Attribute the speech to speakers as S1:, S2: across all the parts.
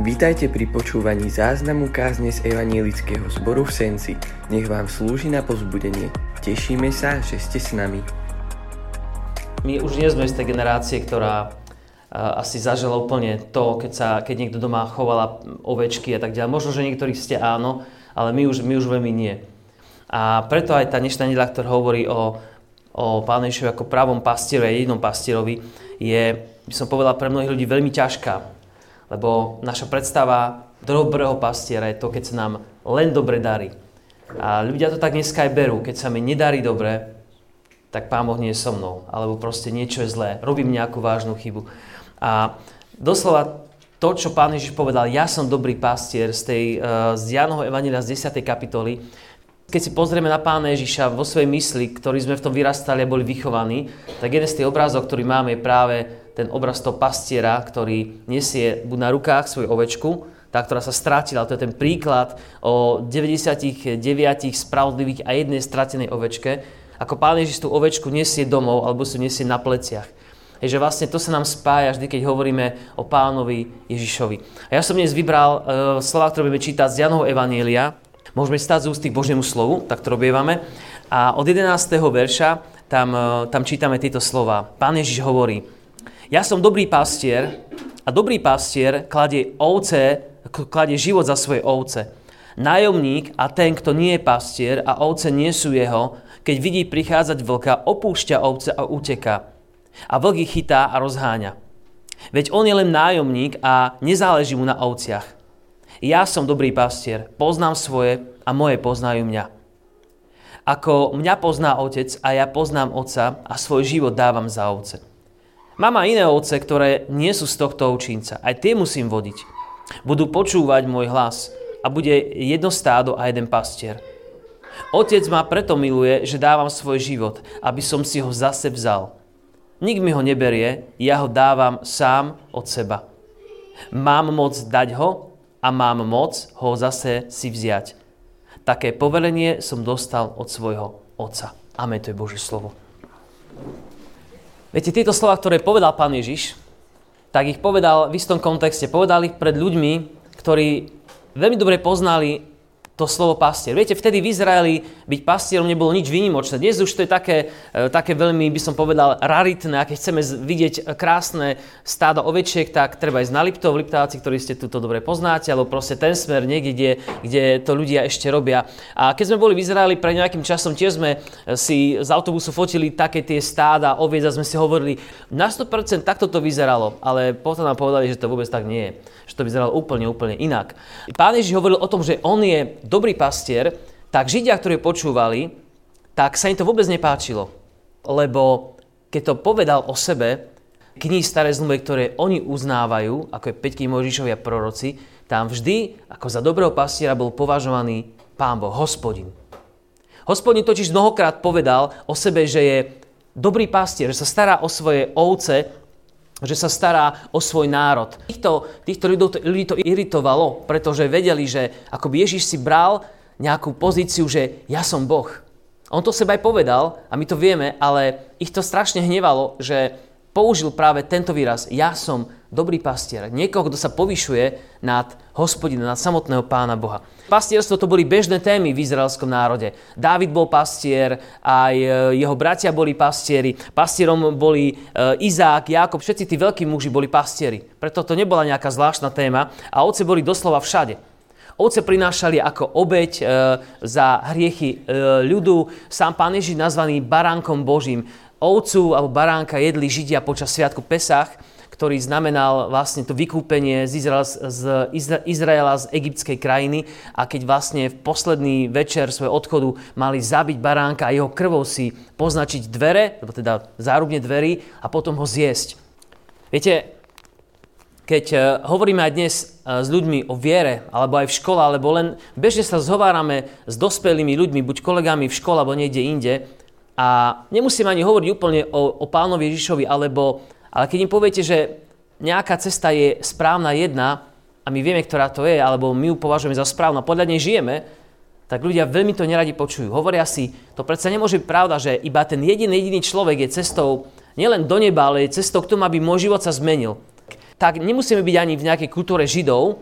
S1: Vítajte pri počúvaní záznamu kázne z Evanielického zboru v Senci. Nech vám slúži na pozbudenie. Tešíme sa, že ste s nami.
S2: My už nie sme z tej generácie, ktorá asi zažila úplne to, keď, sa, keď niekto doma chovala ovečky a tak ďalej. Možno, že niektorí ste áno, ale my už, my už veľmi nie. A preto aj tá dnešná nedela, ktorá hovorí o, o Pánu ako pravom pastierovi a jedinom pastierovi, je, by som povedal, pre mnohých ľudí veľmi ťažká. Lebo naša predstava dobrého pastiera je to, keď sa nám len dobre darí. A ľudia to tak dneska aj berú. Keď sa mi nedarí dobre, tak Pán Boh nie je so mnou. Alebo proste niečo je zlé. Robím nejakú vážnu chybu. A doslova to, čo Pán Ježiš povedal, ja som dobrý pastier z, tej, uh, z Jánoho Evangelia z 10. kapitoly, keď si pozrieme na Pána Ježiša vo svojej mysli, ktorí sme v tom vyrastali a boli vychovaní, tak jeden z tých obrázov, ktorý máme, je práve ten obraz toho pastiera, ktorý nesie buď na rukách svoju ovečku, tá, ktorá sa strátila. To je ten príklad o 99 spravodlivých a jednej stratenej ovečke. Ako Pán Ježiš tú ovečku nesie domov, alebo si nesie na pleciach. Je, že vlastne to sa nám spája vždy, keď hovoríme o pánovi Ježišovi. A ja som dnes vybral uh, slova, ktoré budeme čítať z Janovho Evanielia. Môžeme stať z ústy k Božiemu slovu, tak to robievame. A od 11. verša tam, uh, tam čítame tieto slova. Pán Ježiš hovorí, ja som dobrý pastier a dobrý pastier kladie ovce, kladie život za svoje ovce. Nájomník a ten, kto nie je pastier a ovce nie sú jeho, keď vidí prichádzať vlka, opúšťa ovce a uteká. A vlk ich chytá a rozháňa. Veď on je len nájomník a nezáleží mu na ovciach. Ja som dobrý pastier, poznám svoje a moje poznajú mňa. Ako mňa pozná otec a ja poznám otca a svoj život dávam za ovce. Mám iné ovce, ktoré nie sú z tohto ovčínca. Aj tie musím vodiť. Budú počúvať môj hlas a bude jedno stádo a jeden pastier. Otec ma preto miluje, že dávam svoj život, aby som si ho zase vzal. Nik mi ho neberie, ja ho dávam sám od seba. Mám moc dať ho a mám moc ho zase si vziať. Také povelenie som dostal od svojho Otca. Amen, to je Božie slovo. Viete, tieto slova, ktoré povedal pán Ježiš, tak ich povedal v istom kontexte. Povedal ich pred ľuďmi, ktorí veľmi dobre poznali to slovo pastier. Viete, vtedy v Izraeli byť pastierom nebolo nič výnimočné. Dnes už to je také, e, také veľmi, by som povedal, raritné. A keď chceme vidieť krásne stádo ovečiek, tak treba ísť na Liptov, Liptáci, ktorí ste tu dobre poznáte, alebo proste ten smer niekde, kde, to ľudia ešte robia. A keď sme boli v Izraeli pred nejakým časom, tiež sme si z autobusu fotili také tie stáda oviec a sme si hovorili, na 100% takto to vyzeralo, ale potom nám povedali, že to vôbec tak nie je. Že to vyzeralo úplne, úplne inak. Pán Ježiš hovoril o tom, že on je dobrý pastier, tak Židia, ktorí počúvali, tak sa im to vôbec nepáčilo. Lebo keď to povedal o sebe, knihy staré zmluvy, ktoré oni uznávajú, ako je Peťky Možišovia proroci, tam vždy ako za dobrého pastiera bol považovaný Pán Boh, hospodin. Hospodin totiž mnohokrát povedal o sebe, že je dobrý pastier, že sa stará o svoje ovce, že sa stará o svoj národ. Týchto, týchto ľudí to iritovalo, pretože vedeli, že akoby Ježiš si bral nejakú pozíciu, že ja som Boh. On to seba aj povedal a my to vieme, ale ich to strašne hnevalo, že použil práve tento výraz, ja som dobrý pastier. Niekoho, kto sa povyšuje nad hospodina, nad samotného pána Boha. Pastierstvo to boli bežné témy v izraelskom národe. Dávid bol pastier, aj e, jeho bratia boli pastieri, pastierom boli e, Izák, Jákob, všetci tí veľkí muži boli pastieri. Preto to nebola nejaká zvláštna téma a ovce boli doslova všade. Ovce prinášali ako obeď e, za hriechy e, ľudu. Sám pán Ježiš nazvaný baránkom Božím ovcu alebo baránka jedli Židia počas sviatku Pesach, ktorý znamenal vlastne to vykúpenie z, Izraela, z Izraela z egyptskej krajiny a keď vlastne v posledný večer svojho odchodu mali zabiť baránka a jeho krvou si poznačiť dvere, alebo teda zárubne dverí a potom ho zjesť. Viete, keď e, hovoríme aj dnes e, s ľuďmi o viere, alebo aj v škole, alebo len bežne sa zhovárame s dospelými ľuďmi, buď kolegami v škole, alebo niekde inde, a nemusím ani hovoriť úplne o, o pánovi Ježišovi, alebo, ale keď im poviete, že nejaká cesta je správna jedna a my vieme, ktorá to je, alebo my ju považujeme za správnu a podľa nej žijeme, tak ľudia veľmi to neradi počujú. Hovoria si, to predsa nemôže byť pravda, že iba ten jediný, jediný človek je cestou nielen do neba, ale je cestou k tomu, aby môj život sa zmenil. Tak nemusíme byť ani v nejakej kultúre Židov,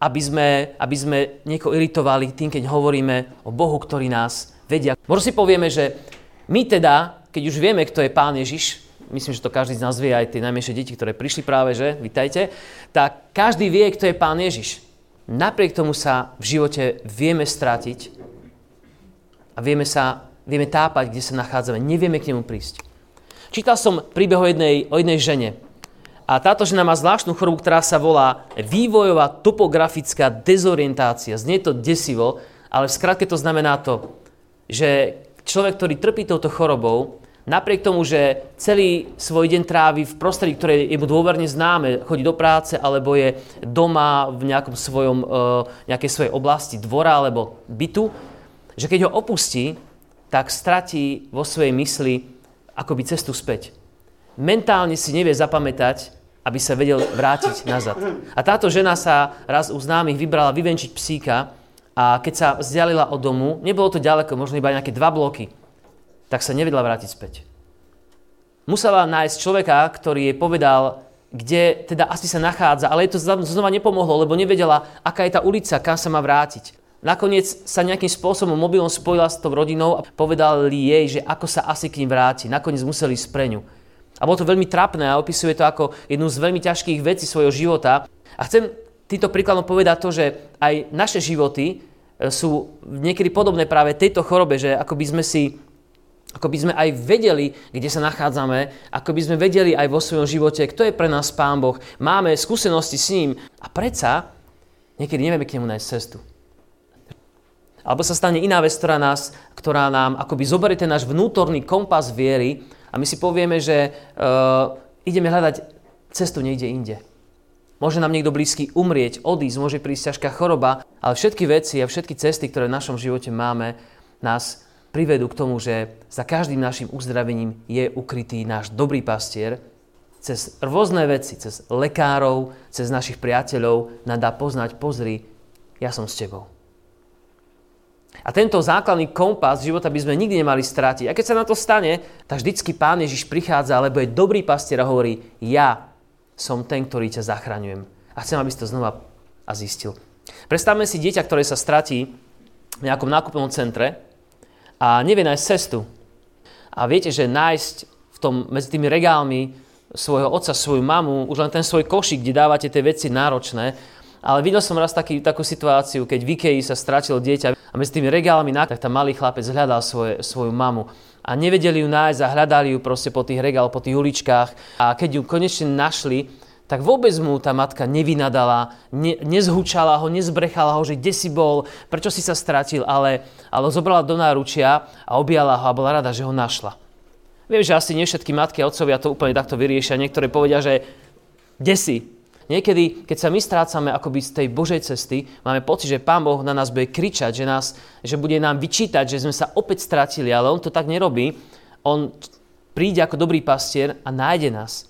S2: aby sme, aby sme niekoho iritovali tým, keď hovoríme o Bohu, ktorý nás vedia. Možno si povieme, že my teda, keď už vieme, kto je Pán Ježiš, myslím, že to každý z nás vie, aj tie najmenšie deti, ktoré prišli práve, že, vítajte, tak každý vie, kto je Pán Ježiš. Napriek tomu sa v živote vieme stratiť a vieme, sa, vieme tápať, kde sa nachádzame. Nevieme k nemu prísť. Čítal som príbeh o jednej, o jednej žene, a táto žena má zvláštnu chorobu, ktorá sa volá vývojová topografická dezorientácia. Znie to desivo, ale v skratke to znamená to, že človek, ktorý trpí touto chorobou, napriek tomu, že celý svoj deň trávi v prostredí, ktoré je mu dôverne známe, chodí do práce alebo je doma v nejakom svojom, e, nejakej svojej oblasti dvora alebo bytu, že keď ho opustí, tak stratí vo svojej mysli akoby cestu späť. Mentálne si nevie zapamätať, aby sa vedel vrátiť nazad. A táto žena sa raz u známych vybrala vyvenčiť psíka a keď sa vzdialila od domu, nebolo to ďaleko, možno iba nejaké dva bloky, tak sa nevedela vrátiť späť. Musela nájsť človeka, ktorý jej povedal, kde teda asi sa nachádza, ale jej to znova nepomohlo, lebo nevedela, aká je tá ulica, kam sa má vrátiť. Nakoniec sa nejakým spôsobom mobilom spojila s tou rodinou a povedali jej, že ako sa asi k ním vráti. Nakoniec museli ísť pre ňu. A bolo to veľmi trapné a opisuje to ako jednu z veľmi ťažkých vecí svojho života. A chcem týmto príkladom povedať to, že aj naše životy sú niekedy podobné práve tejto chorobe, že ako by sme si ako by sme aj vedeli, kde sa nachádzame, ako by sme vedeli aj vo svojom živote, kto je pre nás Pán Boh, máme skúsenosti s ním a predsa niekedy nevieme k nemu nájsť cestu. Alebo sa stane iná vec, ktorá, nás, ktorá nám akoby zoberie ten náš vnútorný kompas viery a my si povieme, že uh, ideme hľadať cestu niekde inde. Môže nám niekto blízky umrieť, odísť, môže prísť ťažká choroba, ale všetky veci a všetky cesty, ktoré v našom živote máme, nás privedú k tomu, že za každým našim uzdravením je ukrytý náš dobrý pastier. Cez rôzne veci, cez lekárov, cez našich priateľov nám dá poznať, pozri, ja som s tebou. A tento základný kompas života by sme nikdy nemali strátiť. A keď sa na to stane, tak vždycky Pán Ježiš prichádza, lebo je dobrý pastier a hovorí, ja som ten, ktorý ťa zachraňujem. A chcem, aby si to znova a zistil. Predstavme si dieťa, ktoré sa stratí v nejakom nákupnom centre a nevie nájsť cestu. A viete, že nájsť v tom, medzi tými regálmi svojho otca, svoju mamu, už len ten svoj košík, kde dávate tie veci náročné, ale videl som raz taký, takú situáciu, keď v Ikei sa stratilo dieťa a medzi tými regálmi tak tam malý chlapec hľadal svoje, svoju mamu. A nevedeli ju nájsť a hľadali ju proste po tých regáloch, po tých uličkách. A keď ju konečne našli, tak vôbec mu tá matka nevynadala, ne, nezhučala ho, nezbrechala ho, že kde si bol, prečo si sa stratil, ale, ale zobrala do náručia a objala ho a bola rada, že ho našla. Viem, že asi nie všetky matky a otcovia to úplne takto vyriešia. Niektorí povedia, že kde si? Niekedy, keď sa my strácame akoby z tej Božej cesty, máme pocit, že Pán Boh na nás bude kričať, že, nás, že bude nám vyčítať, že sme sa opäť stratili, ale On to tak nerobí. On príde ako dobrý pastier a nájde nás.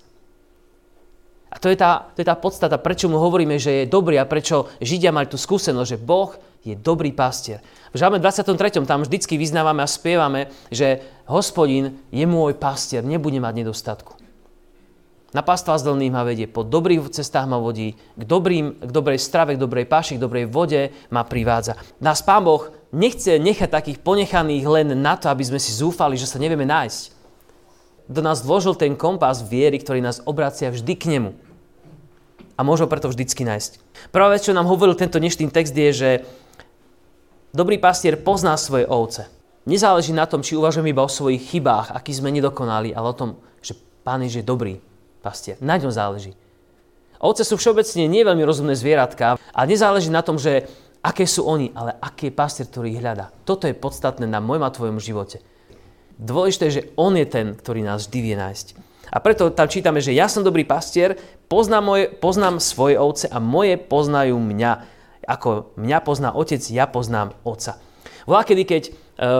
S2: A to je, tá, to je tá podstata, prečo mu hovoríme, že je dobrý a prečo Židia mali tú skúsenosť, že Boh je dobrý pastier. V Žalme 23. tam vždycky vyznávame a spievame, že hospodin je môj pastier, nebude mať nedostatku. Na pastva zdelných ma vedie, po dobrých cestách ma vodí, k, dobrým, k dobrej strave, k dobrej páši, k dobrej vode ma privádza. Nás Pán Boh nechce nechať takých ponechaných len na to, aby sme si zúfali, že sa nevieme nájsť. Do nás vložil ten kompas viery, ktorý nás obracia vždy k nemu. A môže ho preto vždycky nájsť. Prvá vec, čo nám hovoril tento dnešný text, je, že dobrý pastier pozná svoje ovce. Nezáleží na tom, či uvažujeme iba o svojich chybách, aký sme nedokonali, ale o tom, že Pán je dobrý pastier. Na ňom záleží. Ovce sú všeobecne nie veľmi rozumné zvieratka a nezáleží na tom, že aké sú oni, ale aký je pastier, ktorý ich hľadá. Toto je podstatné na môjom a tvojom živote. Dôležité je, že on je ten, ktorý nás vždy vie nájsť. A preto tam čítame, že ja som dobrý pastier, poznám, moje, poznám svoje ovce a moje poznajú mňa. Ako mňa pozná otec, ja poznám otca. Volá kedy, keď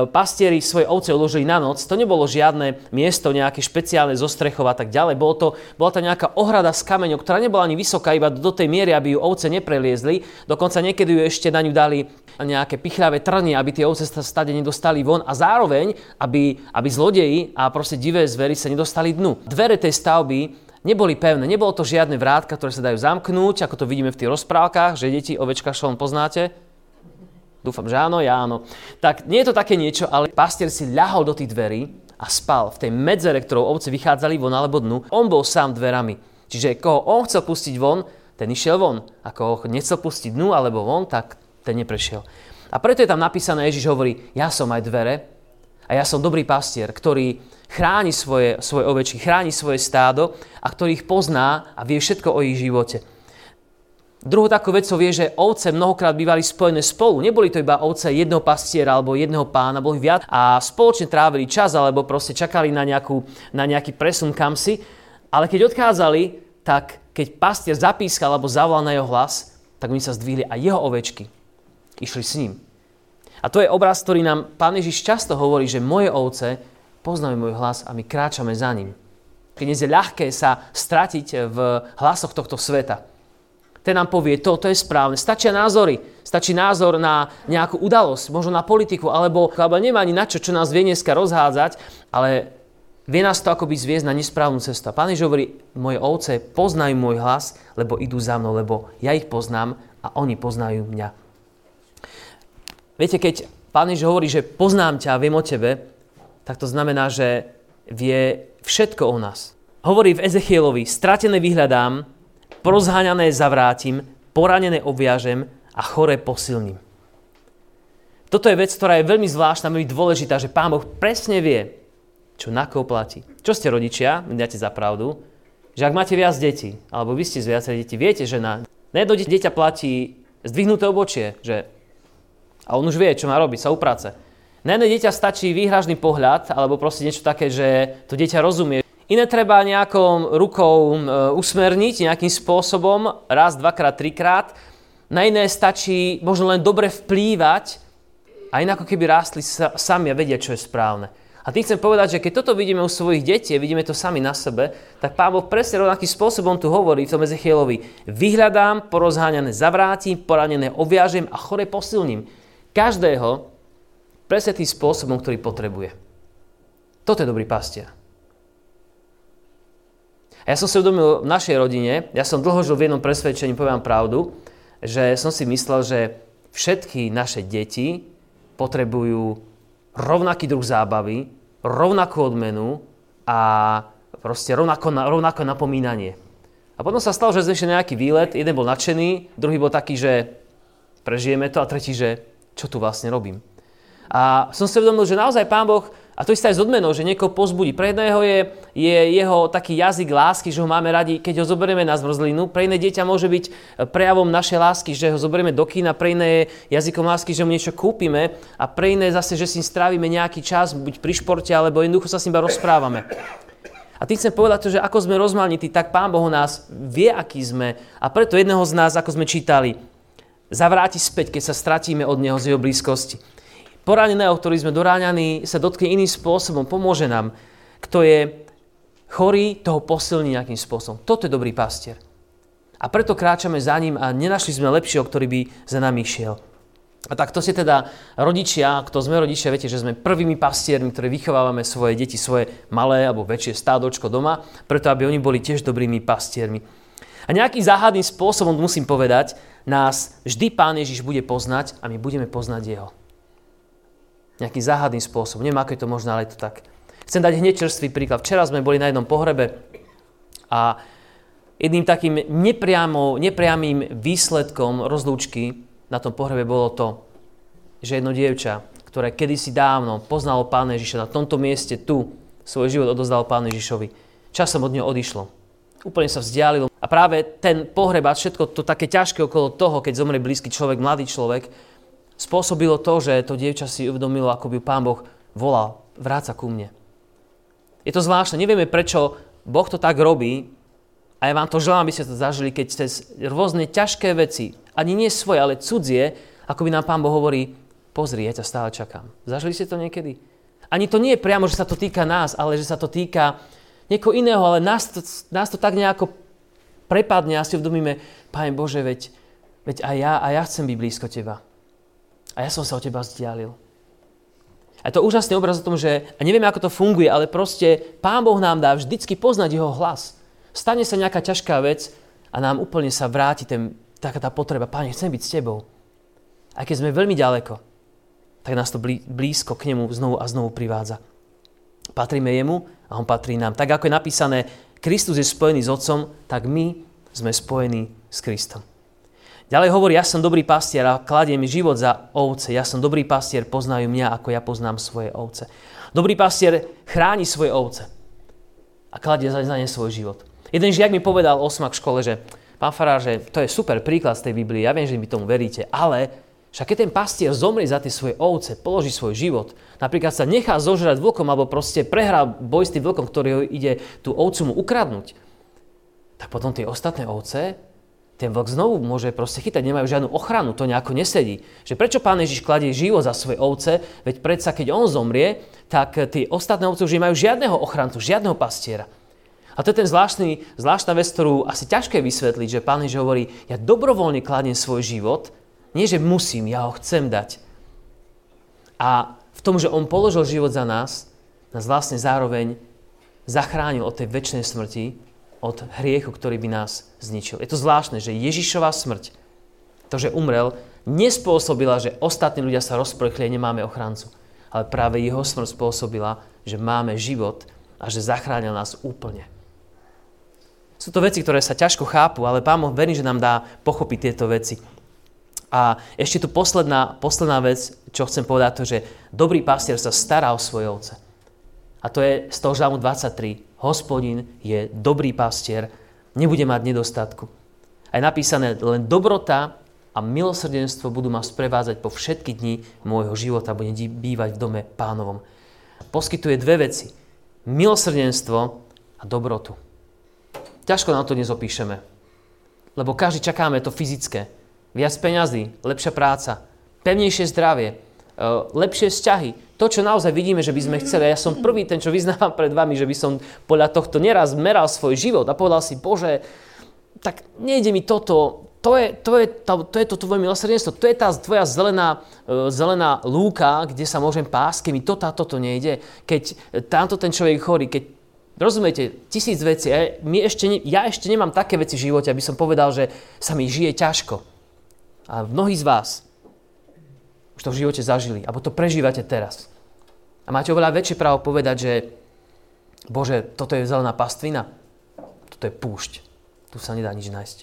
S2: pastieri svoje ovce uložili na noc, to nebolo žiadne miesto, nejaké špeciálne zostrechov a tak ďalej. Bolo to, bola to nejaká ohrada z kameňov, ktorá nebola ani vysoká, iba do tej miery, aby ju ovce nepreliezli. Dokonca niekedy ju ešte na ňu dali nejaké pichľavé trny, aby tie ovce sa stade nedostali von a zároveň, aby, aby zlodeji a proste divé zvery sa nedostali dnu. Dvere tej stavby neboli pevné. Nebolo to žiadne vrátka, ktoré sa dajú zamknúť, ako to vidíme v tých rozprávkach, že deti ovečka šlom poznáte. Dúfam, že áno, ja áno. Tak nie je to také niečo, ale pastier si ľahol do tých dverí a spal v tej medzere, ktorou ovce vychádzali von alebo dnu. On bol sám dverami. Čiže koho on chcel pustiť von, ten išiel von. A koho nechcel pustiť dnu alebo von, tak ten neprešiel. A preto je tam napísané, Ježiš hovorí, ja som aj dvere a ja som dobrý pastier, ktorý chráni svoje, svoje ovečky, chráni svoje stádo a ktorý ich pozná a vie všetko o ich živote. Druhou takou vecou je, že ovce mnohokrát bývali spojené spolu. Neboli to iba ovce jedného pastiera alebo jedného pána, boli viac a spoločne trávili čas alebo proste čakali na, nejakú, na nejaký presun kamsi. Ale keď odchádzali, tak keď pastier zapískal alebo zavolal na jeho hlas, tak oni sa zdvihli a jeho ovečky išli s ním. A to je obraz, ktorý nám Pán Ježiš často hovorí, že moje ovce poznajú môj hlas a my kráčame za ním. Keď je ľahké sa stratiť v hlasoch tohto sveta. Ten nám povie, to, to je správne. Stačia názory. Stačí názor na nejakú udalosť, možno na politiku, alebo, alebo nemá ani na čo, čo nás vie dneska rozhádzať, ale vie nás to akoby zviezť na nesprávnu cestu. Pán Ježiš hovorí, moje ovce poznajú môj hlas, lebo idú za mnou, lebo ja ich poznám a oni poznajú mňa. Viete, keď Pán Ježiš hovorí, že poznám ťa a viem o tebe, tak to znamená, že vie všetko o nás. Hovorí v Ezechielovi, stratené vyhľadám, porozháňané zavrátim, poranené obviažem a chore posilním. Toto je vec, ktorá je veľmi zvláštna, veľmi dôležitá, že Pán Boh presne vie, čo na koho platí. Čo ste rodičia, dáte za pravdu, že ak máte viac detí, alebo vy ste z viacej detí, viete, že na, na jedno dieťa platí zdvihnuté obočie, že a on už vie, čo má robiť, sa uprace. Na jedno dieťa stačí výhražný pohľad, alebo proste niečo také, že to dieťa rozumie. Iné treba nejakou rukou e, usmerniť nejakým spôsobom, raz, dvakrát, trikrát. Na iné stačí možno len dobre vplývať a inak ako keby rástli sa, sami a vedia, čo je správne. A tým chcem povedať, že keď toto vidíme u svojich detí, vidíme to sami na sebe, tak Pán Boh presne rovnakým spôsobom tu hovorí v tom Ezechielovi. Vyhľadám, porozháňané zavrátim, poranené obviažem a chore posilním každého presne tým spôsobom, ktorý potrebuje. Toto je dobrý pastier. A ja som si uvedomil v našej rodine, ja som dlho žil v jednom presvedčení, poviem pravdu, že som si myslel, že všetky naše deti potrebujú rovnaký druh zábavy, rovnakú odmenu a proste rovnako, rovnako napomínanie. A potom sa stalo, že sme nejaký výlet, jeden bol nadšený, druhý bol taký, že prežijeme to a tretí, že čo tu vlastne robím. A som si uvedomil, že naozaj Pán Boh, a to isté aj s odmenou, že niekoho pozbudí. Pre jedného je, je jeho taký jazyk lásky, že ho máme radi, keď ho zoberieme na zmrzlinu. Pre iné dieťa môže byť prejavom našej lásky, že ho zoberieme do kína. Pre iné je jazykom lásky, že mu niečo kúpime. A pre iné zase, že si strávime nejaký čas, buď pri športe, alebo jednoducho sa s ním rozprávame. A tým chcem povedať to, že ako sme rozmanití, tak Pán Boh nás vie, aký sme. A preto jedného z nás, ako sme čítali, zavráti späť, keď sa stratíme od Neho z Jeho blízkosti. Poraneného, ktorý sme doráňaní, sa dotkne iným spôsobom, pomôže nám. Kto je chorý, toho posilní nejakým spôsobom. Toto je dobrý pastier. A preto kráčame za ním a nenašli sme lepšieho, ktorý by za nami šiel. A tak to si teda rodičia, kto sme rodičia, viete, že sme prvými pastiermi, ktorí vychovávame svoje deti, svoje malé alebo väčšie stádočko doma, preto aby oni boli tiež dobrými pastiermi. A nejakým záhadným spôsobom, musím povedať, nás vždy Pán Ježiš bude poznať a my budeme poznať Jeho nejakým záhadným spôsobom. Neviem, ako je to možné, ale je to tak. Chcem dať hneď čerstvý príklad. Včera sme boli na jednom pohrebe a jedným takým nepriamo, nepriamým výsledkom rozlúčky na tom pohrebe bolo to, že jedno dievča, ktoré kedysi dávno poznalo Pána Ježiša na tomto mieste tu, svoj život odozdalo Pánu Ježišovi, časom od neho odišlo. Úplne sa vzdialilo. A práve ten pohreb a všetko to také ťažké okolo toho, keď zomrie blízky človek, mladý človek, spôsobilo to, že to dievča si uvedomilo, ako by pán Boh volal, vráca ku mne. Je to zvláštne, nevieme prečo Boh to tak robí a ja vám to želám, aby ste to zažili, keď cez rôzne ťažké veci, ani nie svoje, ale cudzie, ako by nám pán Boh hovorí, pozri, ja ťa stále čakám. Zažili ste to niekedy? Ani to nie je priamo, že sa to týka nás, ale že sa to týka niekoho iného, ale nás to, nás to tak nejako prepadne a si uvedomíme, Pane Bože, veď, veď aj ja, a ja chcem byť blízko Teba a ja som sa od teba vzdialil. A je to úžasný obraz o tom, že, a neviem, ako to funguje, ale proste Pán Boh nám dá vždycky poznať jeho hlas. stane sa nejaká ťažká vec a nám úplne sa vráti ten, taká tá potreba, Pane, chcem byť s Tebou. Aj keď sme veľmi ďaleko, tak nás to blízko k nemu znovu a znovu privádza. Patríme jemu a on patrí nám. Tak ako je napísané, Kristus je spojený s Otcom, tak my sme spojení s Kristom. Ďalej hovorí, ja som dobrý pastier a kladiem život za ovce. Ja som dobrý pastier, poznajú mňa, ako ja poznám svoje ovce. Dobrý pastier chráni svoje ovce a kladie za ne svoj život. Jeden žiak mi povedal osmak v škole, že pán Farár, že to je super príklad z tej Biblie, ja viem, že mi tomu veríte, ale však keď ten pastier zomrie za tie svoje ovce, položí svoj život, napríklad sa nechá zožrať vlkom alebo proste prehrá boj s tým vlkom, ktorý ide tú ovcu mu ukradnúť, tak potom tie ostatné ovce ten vlk znovu môže proste chytať, nemajú žiadnu ochranu, to nejako nesedí. Že prečo pán Ježiš kladie život za svoje ovce, veď predsa keď on zomrie, tak tie ostatné ovce už nemajú žiadneho ochrancu, žiadneho pastiera. A to je ten zvláštny, zvláštna vec, ktorú asi ťažké vysvetliť, že pán Ježiš hovorí, ja dobrovoľne kladiem svoj život, nie že musím, ja ho chcem dať. A v tom, že on položil život za nás, nás vlastne zároveň zachránil od tej väčšnej smrti, od hriechu, ktorý by nás zničil. Je to zvláštne, že Ježišová smrť, to, že umrel, nespôsobila, že ostatní ľudia sa rozprchli a nemáme ochrancu. Ale práve jeho smrť spôsobila, že máme život a že zachránil nás úplne. Sú to veci, ktoré sa ťažko chápu, ale Pán Boh verí, že nám dá pochopiť tieto veci. A ešte tu posledná, posledná vec, čo chcem povedať, to, že dobrý pastier sa stará o svoje ovce. A to je z toho žalmu 23 hospodin je dobrý pastier, nebude mať nedostatku. A je napísané, len dobrota a milosrdenstvo budú ma sprevádzať po všetky dni môjho života, budem bývať v dome pánovom. Poskytuje dve veci. Milosrdenstvo a dobrotu. Ťažko na to dnes opíšeme, lebo každý čakáme to fyzické. Viac peňazí, lepšia práca, pevnejšie zdravie, e, lepšie vzťahy, to, čo naozaj vidíme, že by sme chceli. Ja som prvý ten, čo vyznávam pred vami, že by som podľa tohto neraz meral svoj život a povedal si, Bože, tak nejde mi toto, to je to, je, to, to, je to tvoje milosrdenstvo, to je tá tvoja zelená, uh, zelená lúka, kde sa môžem pásť, keď mi toto a toto nejde, keď tamto ten človek chorý, keď Rozumiete, tisíc vecí. Ja, my ešte ja ešte nemám také veci v živote, aby som povedal, že sa mi žije ťažko. A mnohí z vás už to v živote zažili, alebo to prežívate teraz. A máte oveľa väčšie právo povedať, že Bože, toto je zelená pastvina, toto je púšť, tu sa nedá nič nájsť.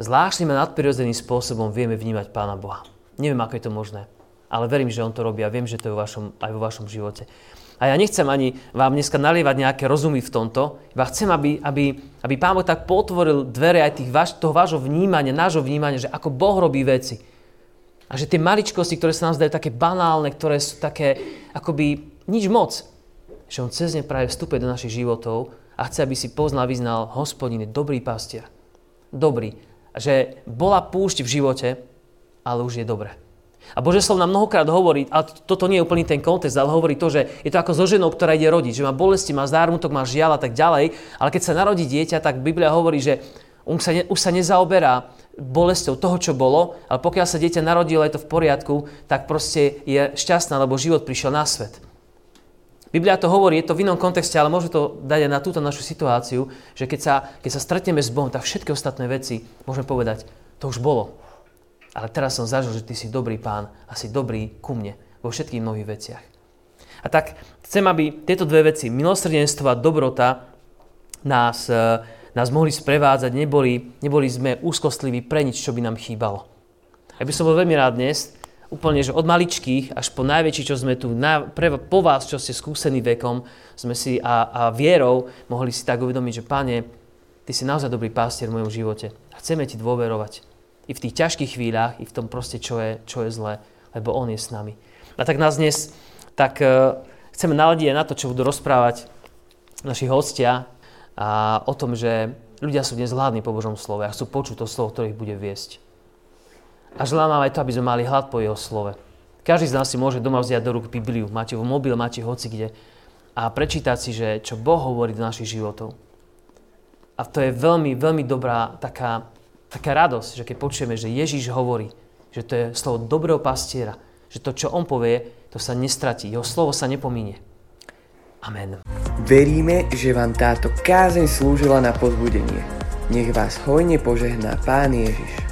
S2: Zvláštnym a nadprirodzeným spôsobom vieme vnímať Pána Boha. Neviem, ako je to možné, ale verím, že On to robí a viem, že to je vašom, aj vo vašom živote. A ja nechcem ani vám dneska nalievať nejaké rozumy v tomto, iba chcem, aby, aby, aby Pán Boh tak potvoril dvere aj tých vaš, toho vášho vnímania, nášho vnímania, že ako Boh robí veci. A že tie maličkosti, ktoré sa nám zdajú také banálne, ktoré sú také akoby nič moc, že on cez ne práve vstupuje do našich životov a chce, aby si poznal, vyznal, hospodin dobrý pastier. Dobrý. Že bola púšť v živote, ale už je dobre. A Bože slov nám mnohokrát hovorí, a toto nie je úplný ten kontext, ale hovorí to, že je to ako so ženou, ktorá ide rodiť, že má bolesti, má zármutok, má žiaľ a tak ďalej, ale keď sa narodí dieťa, tak Biblia hovorí, že už sa, ne, už sa nezaoberá bolestou toho, čo bolo, ale pokiaľ sa dieťa narodilo, je to v poriadku, tak proste je šťastná, lebo život prišiel na svet. Biblia to hovorí, je to v inom kontexte, ale môže to dať aj na túto našu situáciu, že keď sa, keď sa stretneme s Bohom, tak všetky ostatné veci, môžeme povedať, to už bolo. Ale teraz som zažil, že ty si dobrý pán a si dobrý ku mne vo všetkých mnohých veciach. A tak chcem, aby tieto dve veci, milosrdenstvo a dobrota, nás, eh, nás mohli sprevádzať, neboli, neboli sme úzkostliví pre nič, čo by nám chýbalo. Ja by som bol veľmi rád dnes, úplne, že od maličkých až po najväčší, čo sme tu, na, pre, po vás, čo ste skúsení vekom, sme si a, a vierou mohli si tak uvedomiť, že Pane, Ty si naozaj dobrý pastier v mojom živote a chceme Ti dôverovať. I v tých ťažkých chvíľach, i v tom proste, čo je, čo je zlé, lebo On je s nami. A tak nás dnes tak uh, chceme naladiť na to, čo budú rozprávať naši hostia, a o tom, že ľudia sú dnes hladní po Božom slove a chcú počuť to slovo, ktoré ich bude viesť. A želám vám aj to, aby sme mali hlad po jeho slove. Každý z nás si môže doma vziať do rúk Bibliu, máte ho mobil, máte ho hoci kde a prečítať si, že čo Boh hovorí do našich životov. A to je veľmi, veľmi dobrá taká, taká radosť, že keď počujeme, že Ježíš hovorí, že to je slovo dobrého pastiera, že to, čo on povie, to sa nestratí. Jeho slovo sa nepomíne. Amen.
S1: Veríme, že vám táto kázeň slúžila na pozbudenie. Nech vás hojne požehná Pán Ježiš.